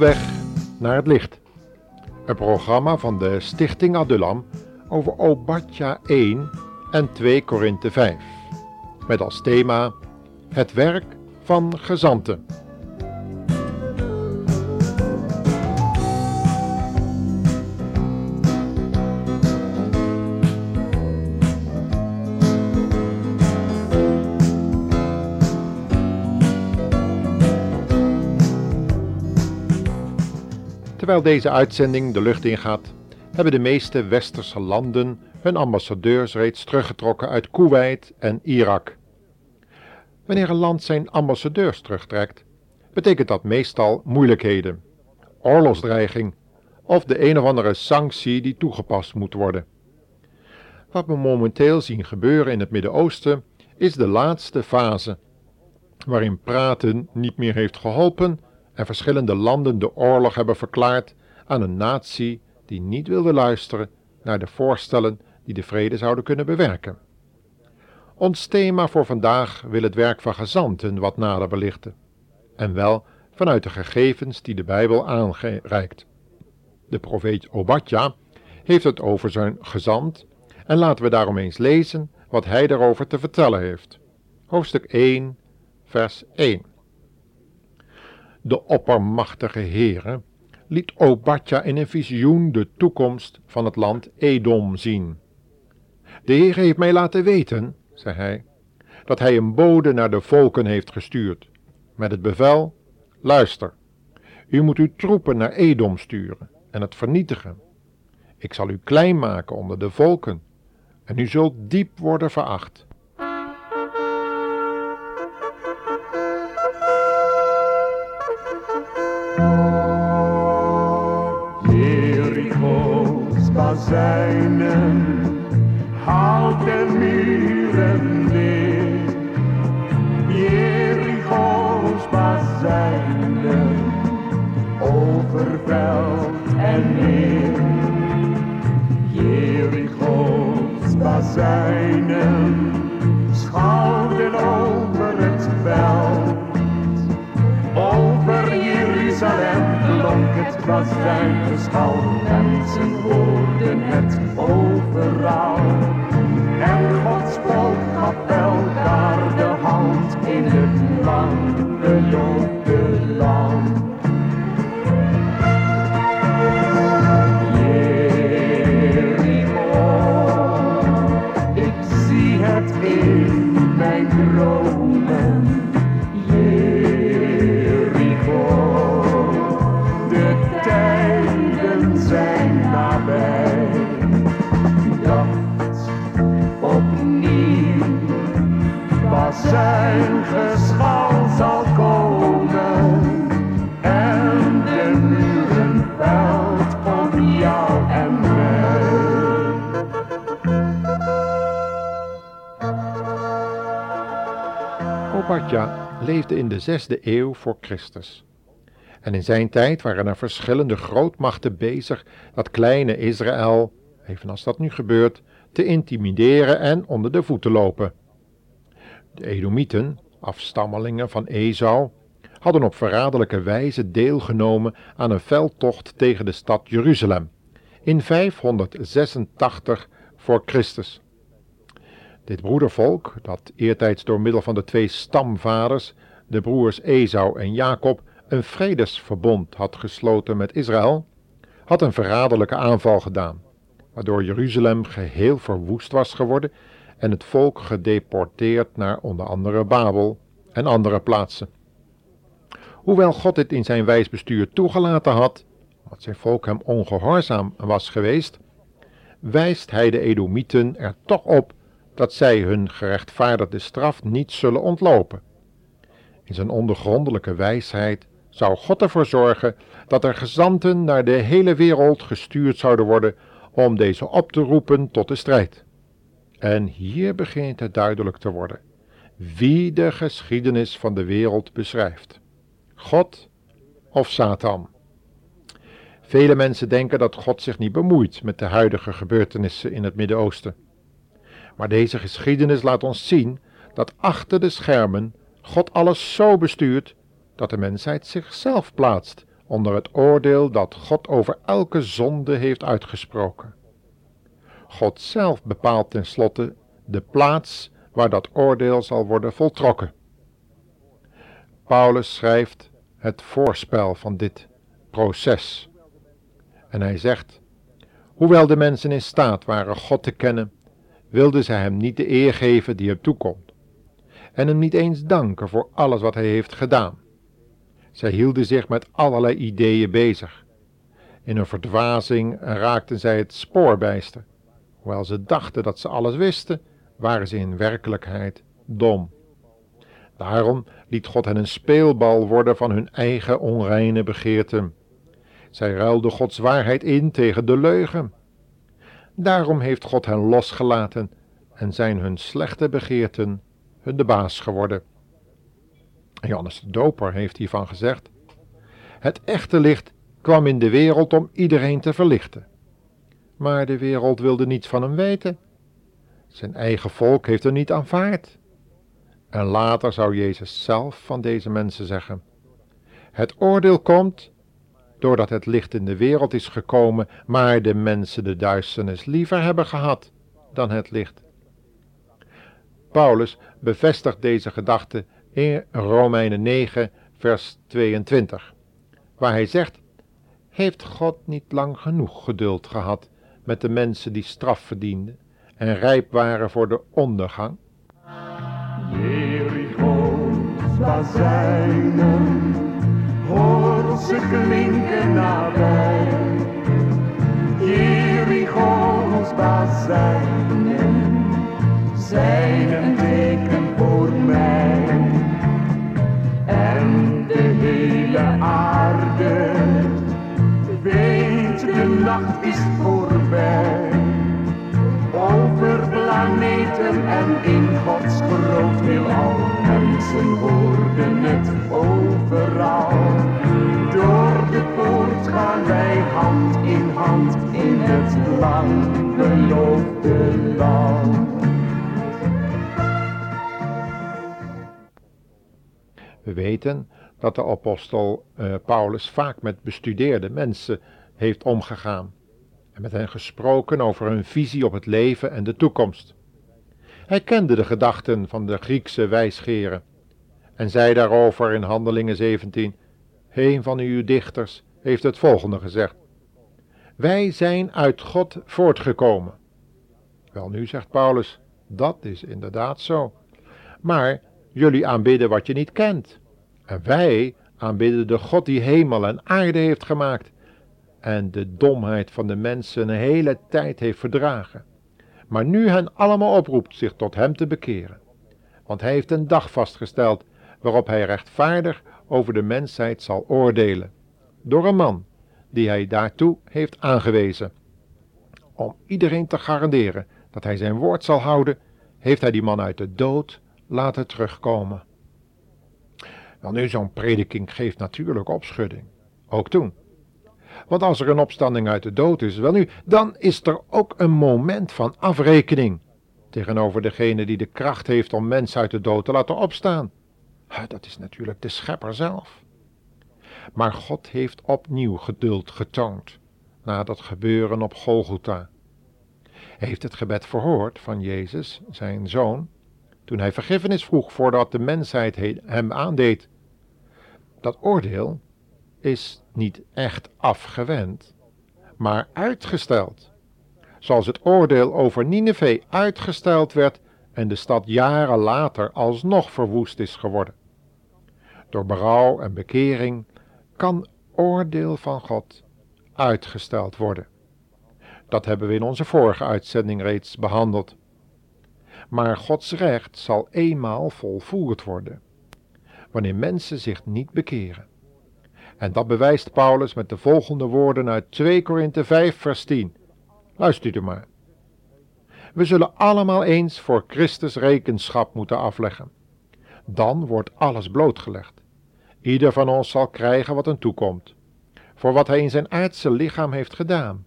Weg naar het licht. Een programma van de Stichting Adullam over Obadja 1 en 2 Korinthe 5. Met als thema het werk van gezanten. Terwijl deze uitzending de lucht ingaat, hebben de meeste westerse landen hun ambassadeurs reeds teruggetrokken uit Kuwait en Irak. Wanneer een land zijn ambassadeurs terugtrekt, betekent dat meestal moeilijkheden, oorlogsdreiging of de een of andere sanctie die toegepast moet worden. Wat we momenteel zien gebeuren in het Midden-Oosten is de laatste fase, waarin praten niet meer heeft geholpen en verschillende landen de oorlog hebben verklaard aan een natie die niet wilde luisteren naar de voorstellen die de vrede zouden kunnen bewerken. Ons thema voor vandaag wil het werk van gezanten wat nader belichten, en wel vanuit de gegevens die de Bijbel aanreikt. De profeet Obadja heeft het over zijn gezant, en laten we daarom eens lezen wat hij daarover te vertellen heeft. Hoofdstuk 1, vers 1. De oppermachtige Heere liet Obadja in een visioen de toekomst van het land Edom zien. De Heer heeft mij laten weten, zei hij, dat hij een bode naar de volken heeft gestuurd, met het bevel, luister, u moet uw troepen naar Edom sturen en het vernietigen. Ik zal u klein maken onder de volken, en u zult diep worden veracht. Bazijnen haalt de muren neer. Jericho's bazijnen over veld en meer. Jericho's bazijnen bazijn geschal. Mensen hoorden het overal. En Gods volk gaf elkaar de hand in het lang beloofde land. Leefde in de zesde eeuw voor Christus. En in zijn tijd waren er verschillende grootmachten bezig dat kleine Israël, evenals dat nu gebeurt, te intimideren en onder de voeten lopen. De Edomieten, afstammelingen van Esau, hadden op verraderlijke wijze deelgenomen aan een veldtocht tegen de stad Jeruzalem in 586 voor Christus. Dit broedervolk, dat eertijds door middel van de twee stamvaders, de broers Esau en Jacob, een vredesverbond had gesloten met Israël, had een verraderlijke aanval gedaan, waardoor Jeruzalem geheel verwoest was geworden en het volk gedeporteerd naar onder andere Babel en andere plaatsen. Hoewel God dit in zijn wijs bestuur toegelaten had, want zijn volk hem ongehoorzaam was geweest, wijst hij de Edomieten er toch op dat zij hun gerechtvaardigde straf niet zullen ontlopen. In zijn ondergrondelijke wijsheid zou God ervoor zorgen dat er gezanten naar de hele wereld gestuurd zouden worden om deze op te roepen tot de strijd. En hier begint het duidelijk te worden wie de geschiedenis van de wereld beschrijft: God of Satan. Vele mensen denken dat God zich niet bemoeit met de huidige gebeurtenissen in het Midden-Oosten. Maar deze geschiedenis laat ons zien dat achter de schermen God alles zo bestuurt dat de mensheid zichzelf plaatst onder het oordeel dat God over elke zonde heeft uitgesproken. God zelf bepaalt tenslotte de plaats waar dat oordeel zal worden voltrokken. Paulus schrijft het voorspel van dit proces. En hij zegt: Hoewel de mensen in staat waren God te kennen, wilden zij hem niet de eer geven die hem toekomt, en hem niet eens danken voor alles wat hij heeft gedaan. Zij hielden zich met allerlei ideeën bezig. In hun verdwazing raakten zij het spoor bijster. Hoewel ze dachten dat ze alles wisten, waren ze in werkelijkheid dom. Daarom liet God hen een speelbal worden van hun eigen onreine begeerten. Zij ruilden Gods waarheid in tegen de leugen. Daarom heeft God hen losgelaten en zijn hun slechte begeerten hun de baas geworden. Johannes de Doper heeft hiervan gezegd: Het echte licht kwam in de wereld om iedereen te verlichten. Maar de wereld wilde niets van hem weten. Zijn eigen volk heeft hem niet aanvaard. En later zou Jezus zelf van deze mensen zeggen: Het oordeel komt doordat het licht in de wereld is gekomen, maar de mensen de duisternis liever hebben gehad dan het licht. Paulus bevestigt deze gedachte in Romeinen 9, vers 22, waar hij zegt: Heeft God niet lang genoeg geduld gehad met de mensen die straf verdienden en rijp waren voor de ondergang? Jericho's bazuinen, hoor ze klinken nabij. Jericho's bazuinen, zijn een teken voor mij. En de hele aarde weet, de nacht is voorbij. Over planeten en in Gods groot heelal. Mensen hoorden het overal. Door de poort gaan wij hand in hand in het lang beloofde land. We weten dat de apostel uh, Paulus vaak met bestudeerde mensen heeft omgegaan en met hen gesproken over hun visie op het leven en de toekomst. Hij kende de gedachten van de Griekse wijsgeren en zei daarover in Handelingen 17: Een van uw dichters heeft het volgende gezegd: Wij zijn uit God voortgekomen. Wel nu, zegt Paulus, dat is inderdaad zo. Maar jullie aanbidden wat je niet kent. En wij aanbidden de God die hemel en aarde heeft gemaakt en de domheid van de mensen een hele tijd heeft verdragen, maar nu hen allemaal oproept zich tot hem te bekeren. Want hij heeft een dag vastgesteld waarop hij rechtvaardig over de mensheid zal oordelen, door een man die hij daartoe heeft aangewezen. Om iedereen te garanderen dat hij zijn woord zal houden, heeft hij die man uit de dood laten terugkomen. Wel nu, zo'n prediking geeft natuurlijk opschudding. Ook toen. Want als er een opstanding uit de dood is, wel nu, dan is er ook een moment van afrekening tegenover degene die de kracht heeft om mensen uit de dood te laten opstaan. Dat is natuurlijk de schepper zelf. Maar God heeft opnieuw geduld getoond na dat gebeuren op Golgotha. Hij heeft het gebed verhoord van Jezus, zijn zoon, toen hij vergiffenis vroeg voordat de mensheid hem aandeed. Dat oordeel is niet echt afgewend, maar uitgesteld. Zoals het oordeel over Nineveh uitgesteld werd en de stad jaren later alsnog verwoest is geworden. Door berouw en bekering kan oordeel van God uitgesteld worden. Dat hebben we in onze vorige uitzending reeds behandeld. Maar Gods recht zal eenmaal volvoerd worden, wanneer mensen zich niet bekeren. En dat bewijst Paulus met de volgende woorden uit 2 Korinthe 5, vers 10. Luistert u maar. We zullen allemaal eens voor Christus rekenschap moeten afleggen. Dan wordt alles blootgelegd. Ieder van ons zal krijgen wat hem toekomt, voor wat hij in zijn aardse lichaam heeft gedaan.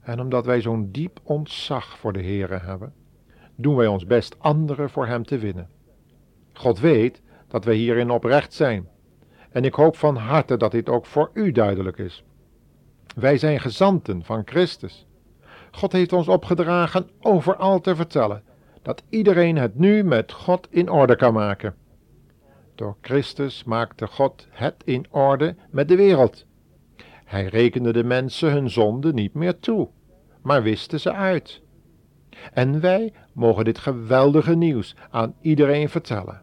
En omdat wij zo'n diep ontzag voor de Heere hebben, doen wij ons best anderen voor hem te winnen. God weet dat wij hierin oprecht zijn En ik hoop van harte dat dit ook voor u duidelijk is. Wij zijn gezanten van Christus. God heeft ons opgedragen overal te vertellen dat iedereen het nu met God in orde kan maken. Door Christus maakte God het in orde met de wereld. Hij rekende de mensen hun zonde niet meer toe, maar wiste ze uit. En wij mogen dit geweldige nieuws aan iedereen vertellen.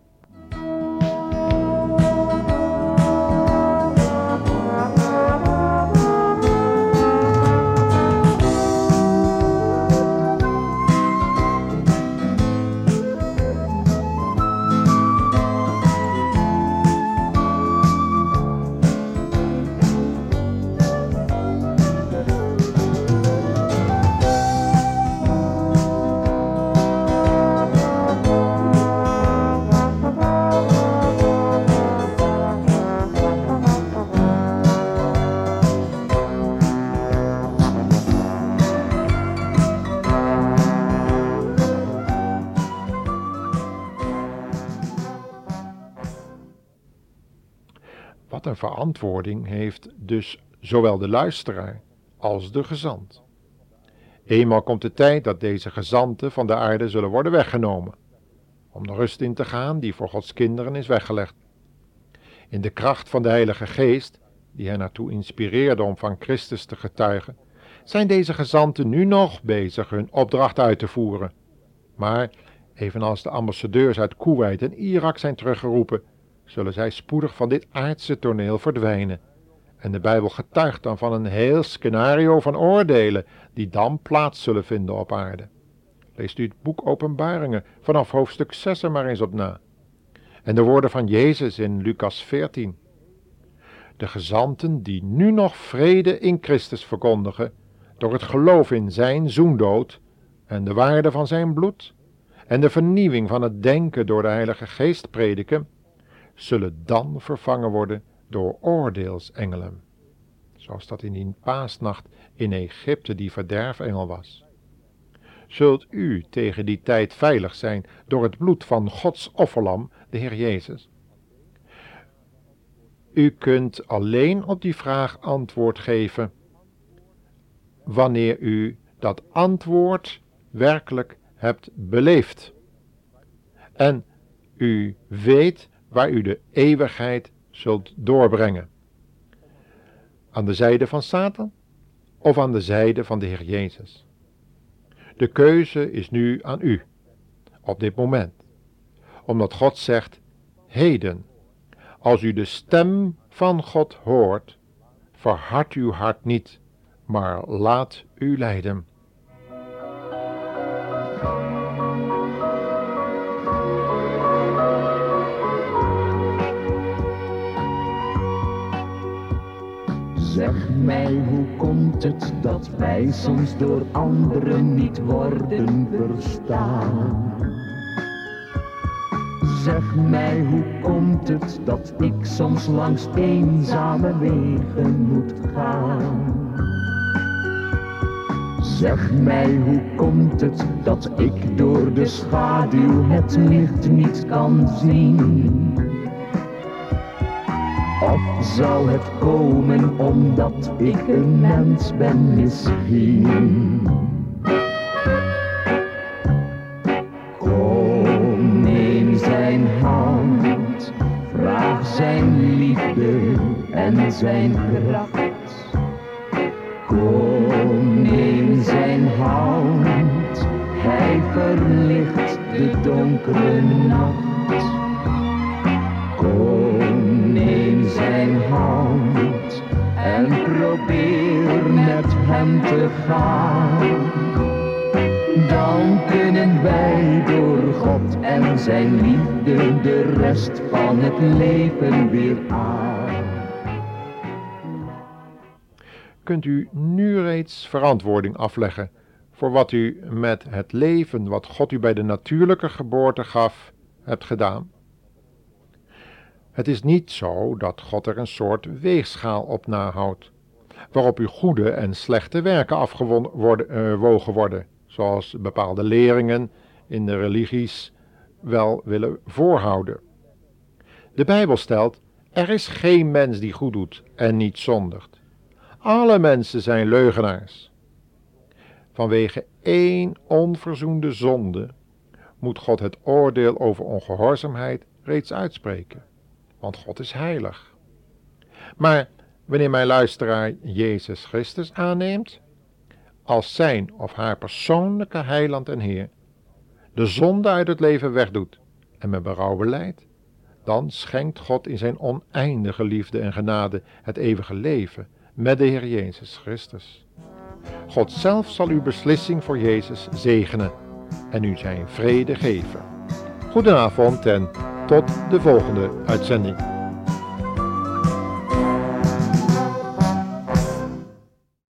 Verantwoording heeft dus zowel de luisteraar als de gezant. Eenmaal komt de tijd dat deze gezanten van de aarde zullen worden weggenomen, om de rust in te gaan die voor Gods kinderen is weggelegd. In de kracht van de Heilige Geest, die hen naartoe inspireerde om van Christus te getuigen, zijn deze gezanten nu nog bezig hun opdracht uit te voeren. Maar, evenals de ambassadeurs uit Kuwait en Irak zijn teruggeroepen, zullen zij spoedig van dit aardse toneel verdwijnen. En de Bijbel getuigt dan van een heel scenario van oordelen die dan plaats zullen vinden op aarde. Leest u het boek Openbaringen vanaf hoofdstuk 6 er maar eens op na. En de woorden van Jezus in Lucas 14. De gezanten die nu nog vrede in Christus verkondigen, door het geloof in zijn zoendood en de waarde van zijn bloed, en de vernieuwing van het denken door de Heilige Geest prediken, zullen dan vervangen worden door oordeelsengelen, zoals dat in die paasnacht in Egypte die verderfengel was. Zult u tegen die tijd veilig zijn door het bloed van Gods offerlam, de Heer Jezus? U kunt alleen op die vraag antwoord geven wanneer u dat antwoord werkelijk hebt beleefd. En u weet waar u de eeuwigheid zult doorbrengen. Aan de zijde van Satan of aan de zijde van de Heer Jezus. De keuze is nu aan u, op dit moment, omdat God zegt, heden, als u de stem van God hoort, verhard uw hart niet, maar laat u leiden. Zeg mij, hoe komt het dat wij soms door anderen niet worden verstaan? Zeg mij, hoe komt het dat ik soms langs eenzame wegen moet gaan? Zeg mij, hoe komt het dat ik door de schaduw het licht niet kan zien? Of zal het komen omdat ik een mens ben misschien? Kom, neem zijn hand, vraag zijn liefde en zijn kracht. Kom, neem zijn hand, hij verlicht de donkere nacht. Hem te gaan. Dan kunnen wij door God en zijn liefde de rest van het leven weer aan. Kunt u nu reeds verantwoording afleggen voor wat u met het leven wat God u bij de natuurlijke geboorte gaf, hebt gedaan? Het is niet zo dat God er een soort weegschaal op nahoudt, waarop uw goede en slechte werken afgewogen worden, worden, zoals bepaalde leringen in de religies wel willen voorhouden. De Bijbel stelt: Er is geen mens die goed doet en niet zondigt. Alle mensen zijn leugenaars. Vanwege één onverzoende zonde moet God het oordeel over ongehoorzaamheid reeds uitspreken, want God is heilig. Maar wanneer mijn luisteraar Jezus Christus aanneemt, als zijn of haar persoonlijke heiland en Heer, de zonde uit het leven wegdoet en met berouw beleidt, dan schenkt God in zijn oneindige liefde en genade het eeuwige leven met de Heer Jezus Christus. God zelf zal uw beslissing voor Jezus zegenen en u zijn vrede geven. Goedenavond en tot de volgende uitzending.